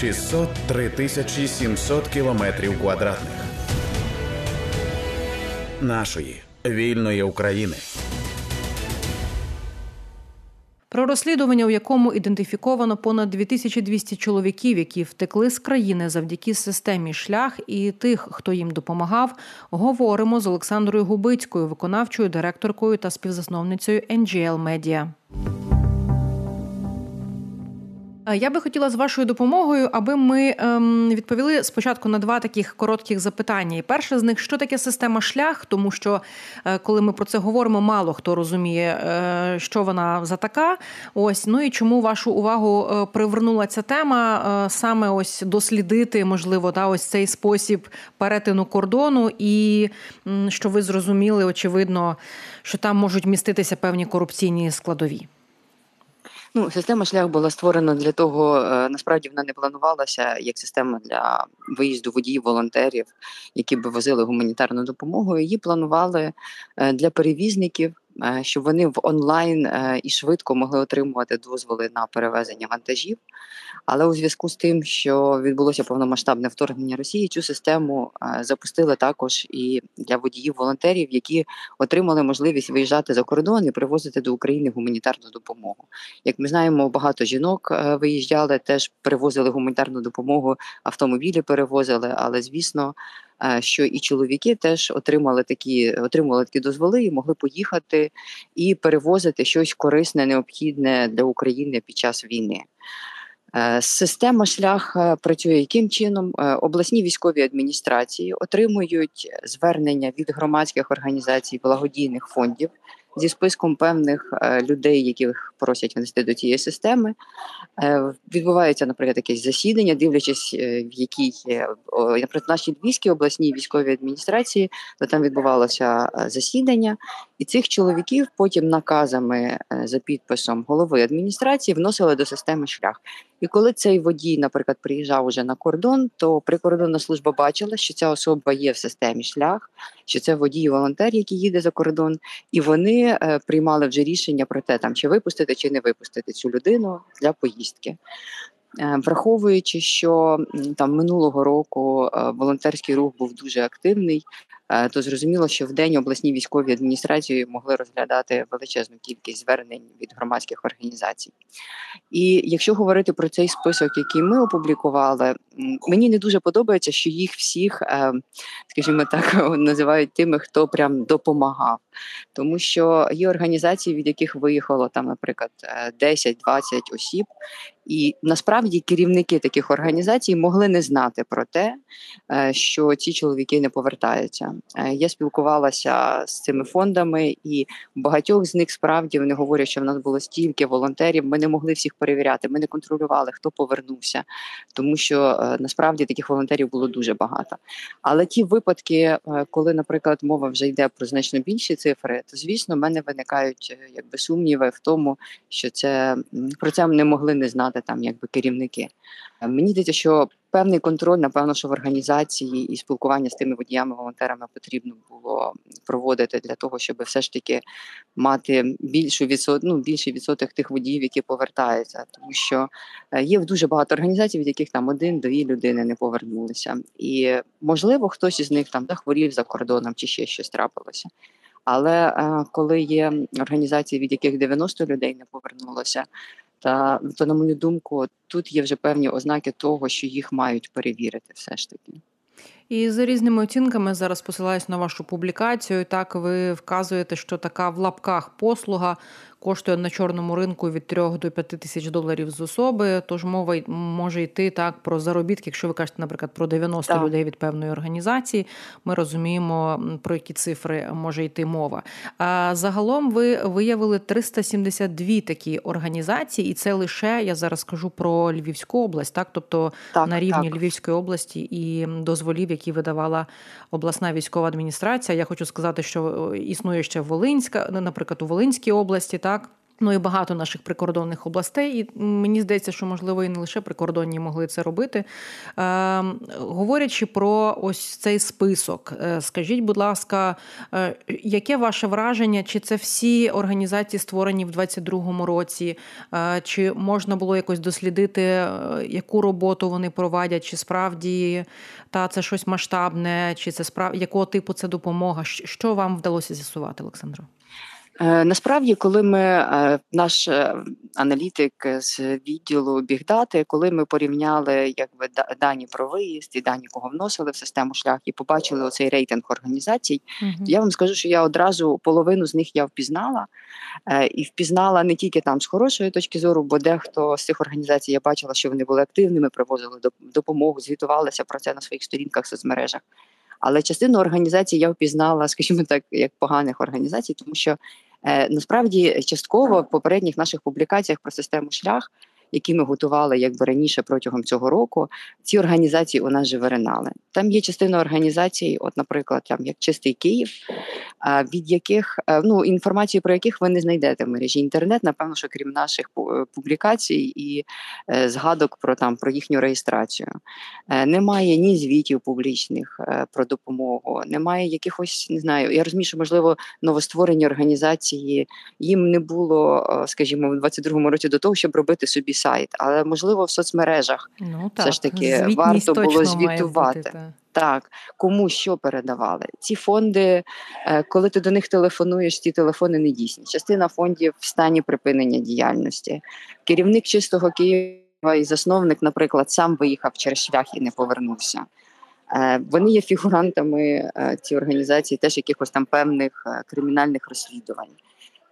603 тисячі 700 кілометрів квадратних нашої вільної України. Про розслідування, у якому ідентифіковано понад 2200 чоловіків, які втекли з країни завдяки системі шлях, і тих, хто їм допомагав, говоримо з Олександрою Губицькою, виконавчою директоркою та співзасновницею NGL Media. Е, я би хотіла з вашою допомогою, аби ми ем, відповіли спочатку на два таких коротких запитання. І перше з них що таке система шлях, тому що е, коли ми про це говоримо, мало хто розуміє, е, що вона за така. Ось ну і чому вашу увагу е, привернула ця тема е, саме ось дослідити, можливо, та ось цей спосіб перетину кордону, і що ви зрозуміли, очевидно, що там можуть міститися певні корупційні складові. Ну, система шлях була створена для того, е, насправді вона не планувалася як система для виїзду водіїв, волонтерів, які б возили гуманітарну допомогу. Її планували е, для перевізників, щоб вони в онлайн і швидко могли отримувати дозволи на перевезення вантажів. Але у зв'язку з тим, що відбулося повномасштабне вторгнення Росії, цю систему запустили також і для водіїв-волонтерів, які отримали можливість виїжджати за кордон і привозити до України гуманітарну допомогу. Як ми знаємо, багато жінок виїжджали, теж привозили гуманітарну допомогу, автомобілі перевозили, але звісно. Що і чоловіки теж отримали такі отримували такі дозволи і могли поїхати і перевозити щось корисне, необхідне для України під час війни. Е, система шлях е, працює яким чином? Е, обласні військові адміністрації отримують звернення від громадських організацій благодійних фондів зі списком певних людей, яких просять внести до цієї системи. Відбувається, наприклад, якесь засідання, дивлячись, в якій наприклад, нашій Львівській обласній військовій адміністрації, то там відбувалося засідання, і цих чоловіків потім наказами за підписом голови адміністрації вносили до системи шлях. І коли цей водій, наприклад, приїжджав уже на кордон, то прикордонна служба бачила, що ця особа є в системі шлях, що це водій-волонтер, який їде за кордон, і вони е, приймали вже рішення про те, там чи випустити, чи не випустити цю людину для поїздки. Е, враховуючи, що там минулого року е, волонтерський рух був дуже активний, то зрозуміло, що в день обласні військові адміністрації могли розглядати величезну кількість звернень від громадських організацій. І якщо говорити про цей список, який ми опублікували, мені не дуже подобається, що їх всіх, е, скажімо так, називають тими, хто прям допомагав, тому що є організації, від яких виїхало там, наприклад, 10-20 е, осіб, і насправді керівники таких організацій могли не знати про те, е, що ці чоловіки не повертаються. Е, я спілкувалася з цими фондами, і багатьох з них справді вони говорять, що в нас було стільки волонтерів. Ми не могли всіх перевіряти. Ми не контролювали, хто повернувся, тому що е, насправді таких волонтерів було дуже багато. Але ті випадки, коли, наприклад, мова вже йде про значно більші цифри, то звісно, в мене виникають якби сумніви в тому, що це про це не могли не знати сказати, там якби керівники. Мені здається, що певний контроль, напевно, що в організації і спілкування з тими водіями, волонтерами потрібно було проводити для того, щоб все ж таки мати більшу відсот, ну, більший відсоток тих водіїв, які повертаються, тому що е, є дуже багато організацій, від яких там один-дві людини не повернулися, і можливо, хтось із них там захворів за кордоном чи ще щось трапилося. Але е, коли є організації, від яких 90 людей не повернулося, та то, на мою думку, тут є вже певні ознаки того, що їх мають перевірити, все ж таки. І за різними оцінками зараз посилаюсь на вашу публікацію. Так ви вказуєте, що така в лапках послуга коштує на чорному ринку від 3 до 5 тисяч доларів з особи. Тож мова може йти так про заробітки. Якщо ви кажете, наприклад, про 90 так. людей від певної організації, ми розуміємо, про які цифри може йти мова. А загалом ви виявили 372 такі організації, і це лише я зараз скажу про Львівську область, так тобто так, на рівні так. Львівської області і дозволів, які видавала обласна військова адміністрація. Я хочу сказати, що існує ще Волинська, наприклад, у Волинській області так. Ну і багато наших прикордонних областей. І мені здається, що можливо і не лише прикордонні могли це робити. Е, Говорячи про ось цей список, е, скажіть, будь ласка, е, яке ваше враження? Чи це всі організації створені в 2022 році? Е, чи можна було якось дослідити, е, яку роботу вони проводять? Чи справді та це щось масштабне, чи це справ якого типу це допомога? Що вам вдалося з'ясувати, Олександро? Е, насправді, коли ми е, наш е, аналітик з відділу бігдати, коли ми порівняли якби дані про виїзд і дані, кого вносили в систему шлях, і побачили оцей рейтинг організацій, то я вам скажу, що я одразу половину з них я впізнала і впізнала не тільки там з хорошої точки зору, бо дехто з цих організацій я бачила, що вони були активними, привозили допомогу, звітувалися про це на своїх сторінках в соцмережах. Але частину організацій я впізнала, скажімо так, як поганих організацій, тому що насправді, частково в попередніх наших публікаціях про систему шлях які ми готували якби раніше протягом цього року, ці організації у нас же виринали. Там є частина організацій, от, наприклад, там як Чистий Київ, від яких ну інформацію про яких ви не знайдете в мережі інтернет, напевно, що крім наших е, публікацій і е, згадок про там про їхню реєстрацію. Е, немає ні звітів публічних про допомогу, немає якихось не знаю. Я розумію, що можливо новостворені організації їм не було, скажімо, в 22-му році до того, щоб робити собі сайт, але можливо в соцмережах ну, так. все ж таки варто було звітувати. Бути, так. кому що передавали. Ці фонди, е, коли ти до них телефонуєш, ці телефони не дійсні. Частина фондів в стані припинення діяльності. Керівник чистого Києва і засновник, наприклад, сам виїхав через шлях і не повернувся. Е, вони є фігурантами е, ці організації, теж якихось там певних кримінальних розслідувань.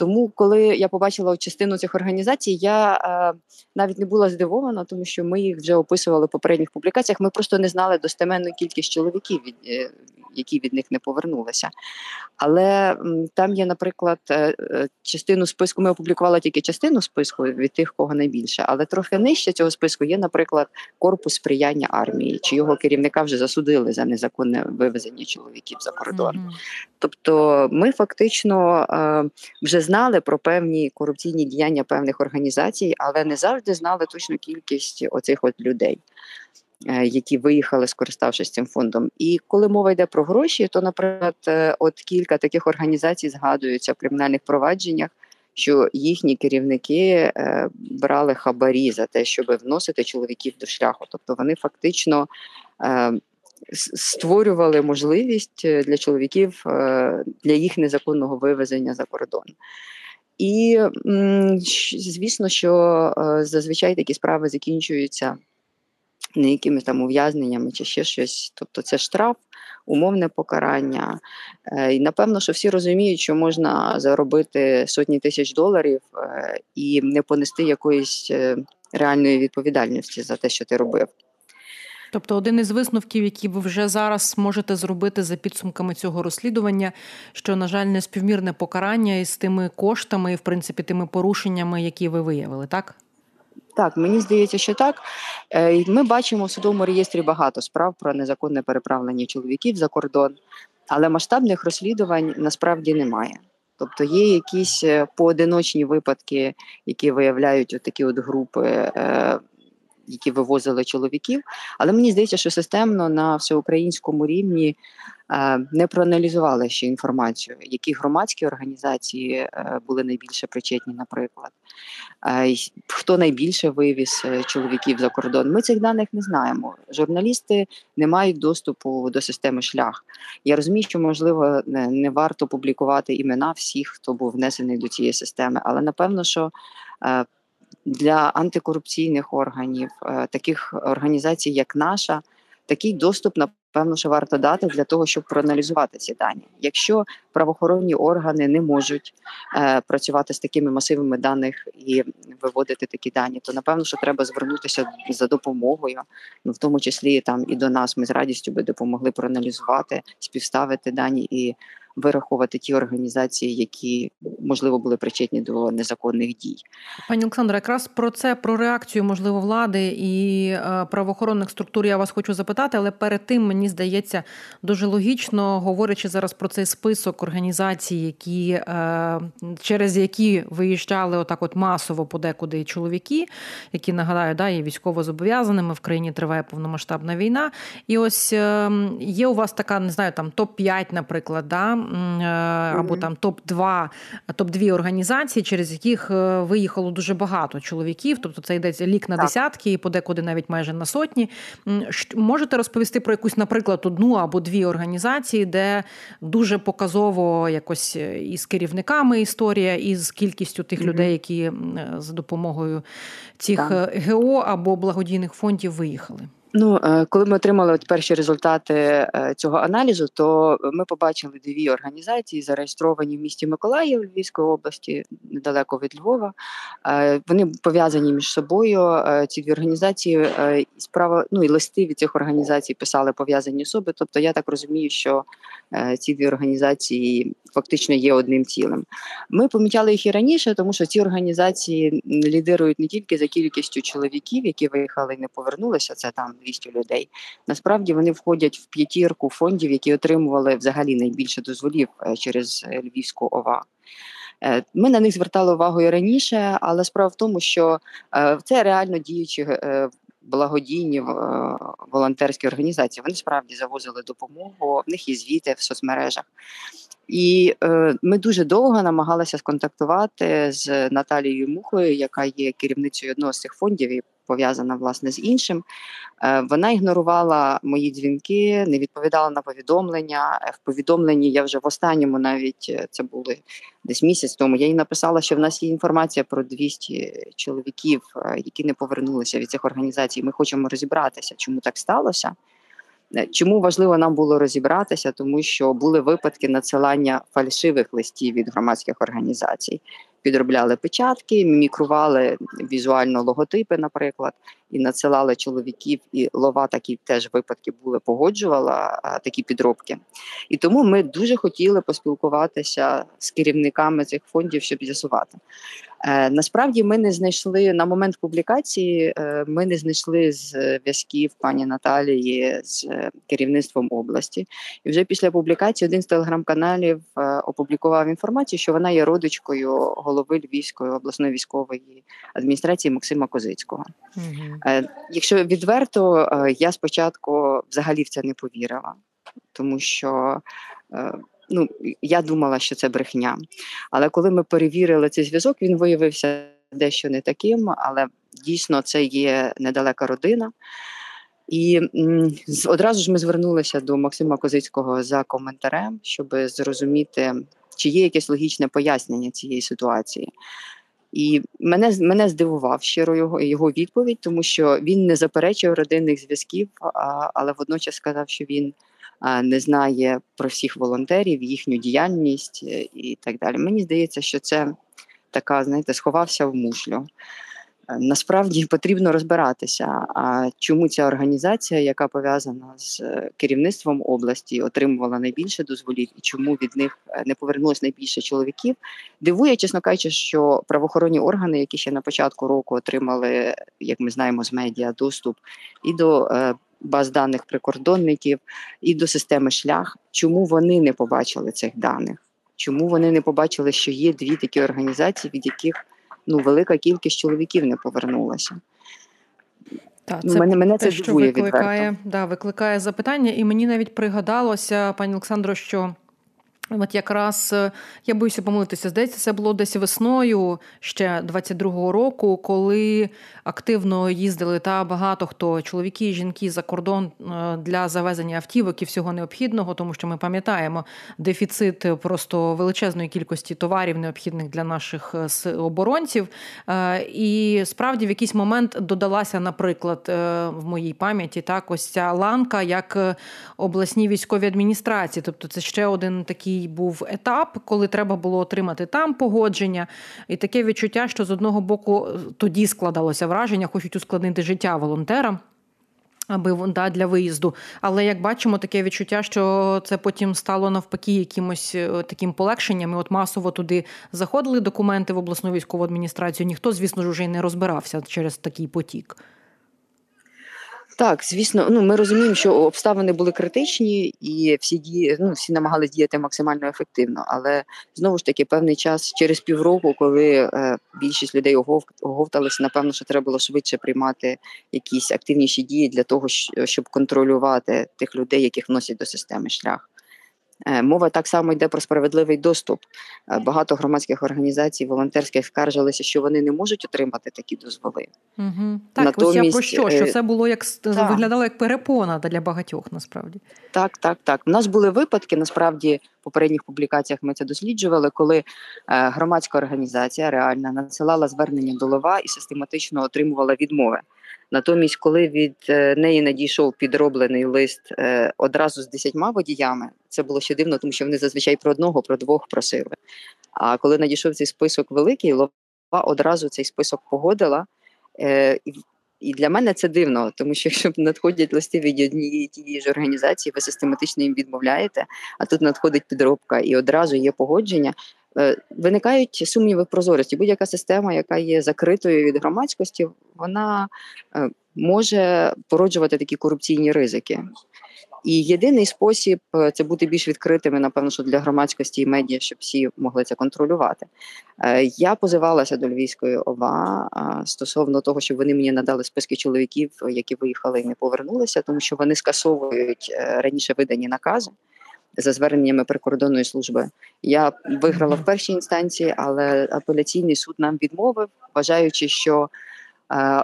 Тому, коли я побачила частину цих організацій, я е, навіть не була здивована, тому що ми їх вже описували в попередніх публікаціях. Ми просто не знали достеменну кількість чоловіків, від, е, які від них не повернулися. Але м, там є, наприклад, е, е, частину списку. Ми опублікували тільки частину списку від тих, кого найбільше, але трохи нижче цього списку є, наприклад, корпус сприяння армії, чи його керівника вже засудили за незаконне вивезення чоловіків за кордон. Mm-hmm. Тобто, ми фактично е, вже знали про певні корупційні діяння певних організацій, але не завжди знали точну кількість оцих от людей. Е, які виїхали, скориставшись цим фондом, і коли мова йде про гроші, то, наприклад, е, от кілька таких організацій згадуються в кримінальних провадженнях, що їхні керівники брали хабарі за те, щоб вносити чоловіків до шляху. Тобто вони фактично створювали можливість для чоловіків для їх незаконного вивезення за кордон. І звісно, що зазвичай такі справи закінчуються не якимись там ув'язненнями чи ще щось. Тобто це штраф, умовне покарання. Е, і напевно, що всі розуміють, що можна заробити сотні тисяч доларів е, і не понести якоїсь е, реальної відповідальності за те, що ти робив. Тобто, один із висновків, які ви вже зараз можете зробити за підсумками цього розслідування, що, на жаль, не співмірне покарання із тими коштами і, в принципі, тими порушеннями, які ви виявили, так? Так, мені здається, що так. Е, ми бачимо в судовому реєстрі багато справ про незаконне переправлення чоловіків за кордон, але масштабних розслідувань насправді немає. Тобто є якісь е, поодиночні випадки, які виявляють такі от групи е, які вивозили чоловіків. Але мені здається, що системно на всеукраїнському рівні е, не проаналізували ще інформацію, які громадські організації е, були найбільше причетні, наприклад, е, хто найбільше вивіз чоловіків за кордон. Ми цих даних не знаємо. Журналісти не мають доступу до системи шлях. Я розумію, що можливо не варто публікувати імена всіх, хто був внесений до цієї системи, але напевно, що для антикорупційних органів, е, таких організацій, як наша, такий доступ напевно, що варто дати для того, щоб проаналізувати ці дані. Якщо правоохоронні органи не можуть е, працювати з такими масивами даних і виводити такі дані, то напевно, що треба звернутися за допомогою, ну в тому числі там і до нас. Ми з радістю би допомогли проаналізувати, співставити дані і вираховувати ті організації, які можливо були причетні до незаконних дій. Пані Олександра, якраз про це про реакцію можливо влади і е, правоохоронних структур я вас хочу запитати, але перед тим мені здається дуже логічно, говорячи зараз про цей список організацій, які е, через які виїжджали отак, от масово подекуди чоловіки, які нагадаю, да, є військово зобов'язаними в країні триває повномасштабна війна. І ось ем, є у вас така, не знаю, там топ 5 наприклад, да, або там топ 2 топ 2 організації, через яких е, виїхало дуже багато чоловіків. Тобто це йдеться лік на так. десятки, і подекуди навіть майже на сотні. Можете розповісти про якусь, наприклад, одну або дві організації, де дуже показово якось е, із керівниками історія, і з кількістю тих mm-hmm. людей, які за допомогою цих так. ГО або благодійних фондів виїхали. Ну, е, коли ми отримали от перші результати е, цього аналізу, то ми побачили дві організації, зареєстровані в місті Миколаїв Львівської області, недалеко від Львова. Е, вони пов'язані між собою. Ці дві організації справа ну і листи від цих організацій писали пов'язані особи. Тобто, я так розумію, що ці дві організації фактично є одним цілим. Ми помічали їх і раніше, тому що ці організації лідирують не тільки за кількістю чоловіків, які виїхали і не повернулися. Це там 200 людей. Насправді вони входять в п'ятірку фондів, які отримували взагалі найбільше дозволів е, через е, Львівську ОВА. Е, ми на них звертали увагу і раніше, але справа в тому, що це реально діючі благодійні волонтерські організації. Вони справді завозили допомогу, в них є звіти в соцмережах. І е, ми дуже довго намагалися сконтактувати з Наталією Мухою, яка є керівницею одного з цих фондів і пов'язана власне з іншим. Е, вона ігнорувала мої дзвінки, не відповідала на повідомлення. В повідомленні я вже в останньому, навіть е, це були десь місяць тому. Я їй написала, що в нас є інформація про 200 чоловіків, е, які не повернулися від цих організацій. Ми хочемо розібратися, чому так сталося. Чому важливо нам було розібратися, тому що були випадки надсилання фальшивих листів від громадських організацій підробляли печатки, мімікрували візуально логотипи, наприклад, і надсилали чоловіків, і лова такі теж випадки були, погоджувала такі підробки. І тому ми дуже хотіли поспілкуватися з керівниками цих фондів, щоб з'ясувати. Е, Насправді ми не знайшли на момент публікації, е, ми не знайшли зв'язків пані Наталії з керівництвом області. І вже після публікації один з телеграм-каналів е, опублікував інформацію, що вона є родичкою голови Львівської обласної військової адміністрації Максима Козицького. Угу. Е, якщо відверто, е, я спочатку взагалі в це не повірила, тому що е, ну, я думала, що це брехня. Але коли ми перевірили цей зв'язок, він виявився дещо не таким, але дійсно це є недалека родина. І одразу ж ми звернулися до Максима Козицького за коментарем, щоб зрозуміти, чи є якесь логічне пояснення цієї ситуації. І мене мене здивував щиро його його відповідь, тому що він не заперечив родинних зв'язків, а, але водночас сказав, що він не знає про всіх волонтерів, їхню діяльність е, і так далі. Мені здається, що це така, знаєте, сховався в мушлю. Насправді потрібно розбиратися, а чому ця організація, яка пов'язана з е, керівництвом області, отримувала найбільше дозволів, і чому від них е, не повернулось найбільше чоловіків, дивує, чесно кажучи, що правоохоронні органи, які ще на початку року отримали, як ми знаємо, з медіа доступ і до е, баз даних прикордонників, і до системи шлях, чому вони не побачили цих даних? Чому вони не побачили, що є дві такі організації, від яких ну, велика кількість чоловіків не повернулася. Та, це мене мене те, це що викликає, да, викликає запитання, і мені навіть пригадалося, пані Олександро, що От якраз е, я боюся помилитися, здається, це було десь весною ще 22-го року, коли активно їздили та багато хто чоловіки і жінки за кордон е, для завезення автівок і всього необхідного, тому що ми пам'ятаємо дефіцит просто величезної кількості товарів, необхідних для наших е, оборонців. І справді в якийсь момент додалася, наприклад, в моїй пам'яті так ось ця ланка як обласні військові адміністрації, тобто це ще один такий такий був етап, коли треба було отримати там погодження, і таке відчуття, що з одного боку тоді складалося враження, хочуть ускладнити життя волонтерам. аби да, для виїзду. Але як бачимо, таке відчуття, що це потім стало навпаки якимось е, таким полегшенням. І От масово туди заходили документи в обласну військову адміністрацію. Ніхто, звісно ж, вже й не розбирався через такий потік. Так, звісно, ну ми розуміємо, що обставини були критичні, і всі дії ну всі намагалися діяти максимально ефективно. Але знову ж таки, певний час через півроку, коли е, більшість людей оговталися, напевно, що треба було швидше приймати якісь активніші дії для того, щоб контролювати тих людей, яких вносять до системи шлях. Е, мова так само йде про справедливий доступ. Е, багато громадських організацій, волонтерських скаржилися, що вони не можуть отримати такі дозволи. Угу. Так, Натомість, ось я про що? Що е, це було як так. виглядало як перепона для багатьох, насправді. Так, так, так. У нас були випадки. Насправді, в попередніх публікаціях ми це досліджували, коли громадська організація реально надсилала звернення до лова і систематично отримувала відмови. Натомість, коли від е, неї надійшов підроблений лист е, одразу з десятьма водіями, це було ще дивно, тому що вони зазвичай про одного, про двох просили. А коли надійшов цей список великий, лова одразу цей список погодила. І для мене це дивно, тому що якщо надходять листи від однієї тієї ж організації, ви систематично їм відмовляєте, а тут надходить підробка і одразу є погодження. Е, виникають сумніви прозорості. Будь-яка система, яка є закритою від громадськості, вона е, може породжувати такі корупційні ризики. І єдиний спосіб е, це бути більш відкритими, напевно, що для громадськості і медіа, щоб всі могли це контролювати. Я позивалася до Львівської ОВА стосовно того, щоб вони мені надали списки чоловіків, які виїхали і не повернулися, тому що вони скасовують раніше видані накази за зверненнями прикордонної служби. Я виграла в першій інстанції, але апеляційний суд нам відмовив, вважаючи, що е,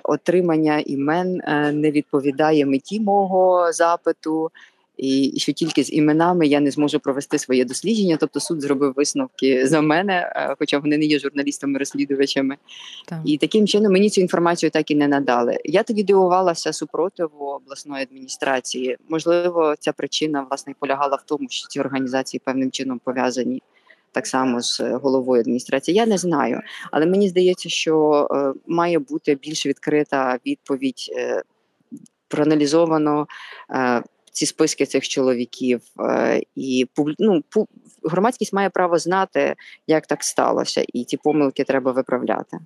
отримання імен е, не відповідає меті мого запиту і що тільки з іменами я не зможу провести своє дослідження. Тобто суд зробив висновки за мене, е, хоча вони не є журналістами-розслідувачами. Так. І таким чином мені цю інформацію так і не надали. Я тоді дивувалася супротиву обласної адміністрації. Можливо, ця причина власне полягала в тому, що ці організації певним чином пов'язані. Так само з головою адміністрації, я не знаю, але мені здається, що е, має бути більш відкрита відповідь, е, проаналізовано е, ці списки цих чоловіків, е, і ну, громадськість має право знати, як так сталося, і ці помилки треба виправляти.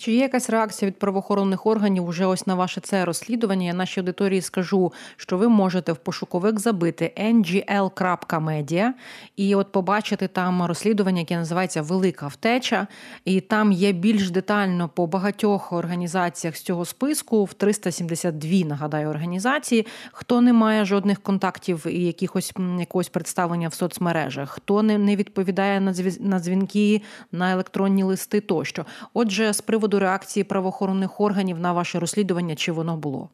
Чи є якась реакція від правоохоронних органів уже ось на ваше це розслідування? Я нашій аудиторії скажу, що ви можете в пошуковик забити ngl.media і от побачити там розслідування, яке називається Велика втеча, і там є більш детально по багатьох організаціях з цього списку в 372, нагадаю, організації. Хто не має жодних контактів і якихось якогось представлення в соцмережах, хто не не відповідає на дзвінки, на електронні листи тощо. Отже, з приводу реакції правоохоронних органів на ваше розслідування, чи воно було?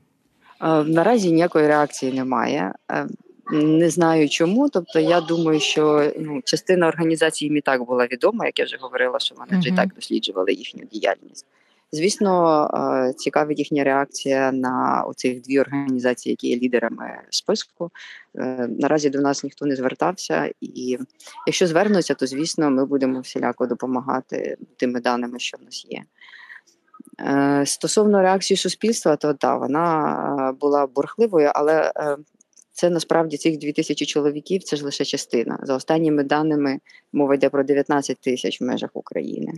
Е, наразі ніякої реакції немає. Е, не знаю чому. Тобто, я думаю, що ну, частина організації їм і так була відома, як я вже говорила, що вони вже і так досліджували їхню діяльність. Звісно, е, цікавить їхня реакція на оцих дві організації, які є лідерами списку. Наразі до нас ніхто не звертався, і якщо звернуться, то звісно ми будемо всіляко допомагати тими даними, що в нас є. Е, стосовно реакції суспільства, то так, вона е, була бурхливою, але е, це насправді цих 2000 чоловіків це ж лише частина. За останніми даними мова йде про 19 тисяч в межах України.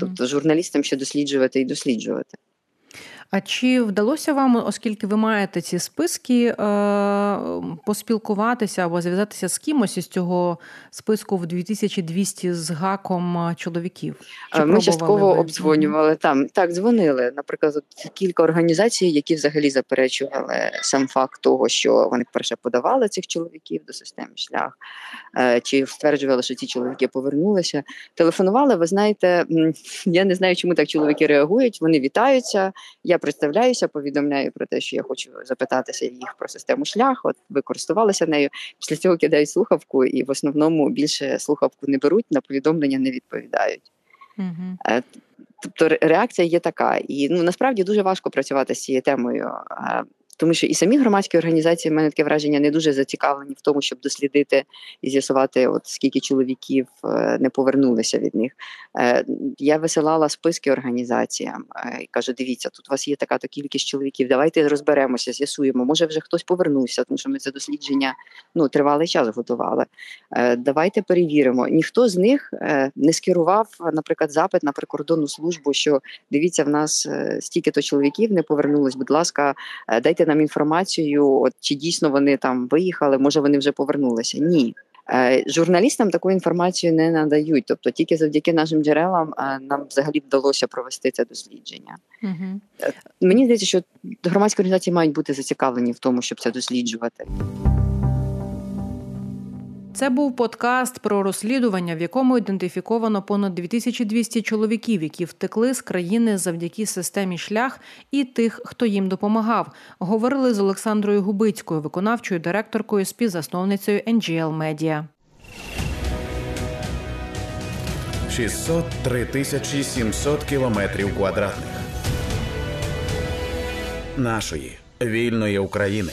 Тобто журналістам ще досліджувати і досліджувати. А чи вдалося вам, оскільки ви маєте ці списки, е, поспілкуватися або зв'язатися з кимось із цього списку в 2200 з гаком е, чоловіків? Чи Ми частково ви? обдзвонювали там. Так, дзвонили. Наприклад, кілька організацій, які взагалі заперечували сам факт того, що вони перше подавали цих чоловіків до системи шлях, е, чи стверджували, що ці чоловіки повернулися. Телефонували. Ви знаєте, я не знаю, чому так чоловіки реагують. Вони вітаються. Я представляюся, повідомляю про те, що я хочу запитатися їх про систему шлях. От ви користувалися нею. Після цього кидають слухавку, і в основному більше слухавку не беруть, на повідомлення не відповідають. Угу. Тобто реакція є така, і ну насправді дуже важко працювати з цією темою. Тому що і самі громадські організації в мене таке враження не дуже зацікавлені в тому, щоб дослідити і з'ясувати, от скільки чоловіків е, не повернулися від них. Е, Я висилала списки організаціям е, і кажу: дивіться, тут у вас є така то кількість чоловіків. Давайте розберемося, з'ясуємо. Може, вже хтось повернувся, тому що ми це дослідження ну тривалий час готували. Давайте перевіримо. Ніхто з них не скерував, наприклад, запит на прикордонну службу, що дивіться, в нас е, стільки-то чоловіків не повернулось. Будь ласка, е, дайте нам інформацію, от чи дійсно вони там виїхали, може вони вже повернулися. Ні. Е, Журналістам таку інформацію не надають, тобто тільки завдяки нашим джерелам е, нам взагалі вдалося провести це дослідження. Угу. Мені здається, що громадські організації мають бути зацікавлені в тому, щоб це досліджувати. Це був подкаст про розслідування, в якому ідентифіковано понад 2200 чоловіків, які втекли з країни завдяки системі шлях, і тих, хто їм допомагав. Говорили з Олександрою Губицькою, виконавчою директоркою, співзасновницею NGL Media. 603 тисячі 700 кілометрів квадратних нашої вільної України.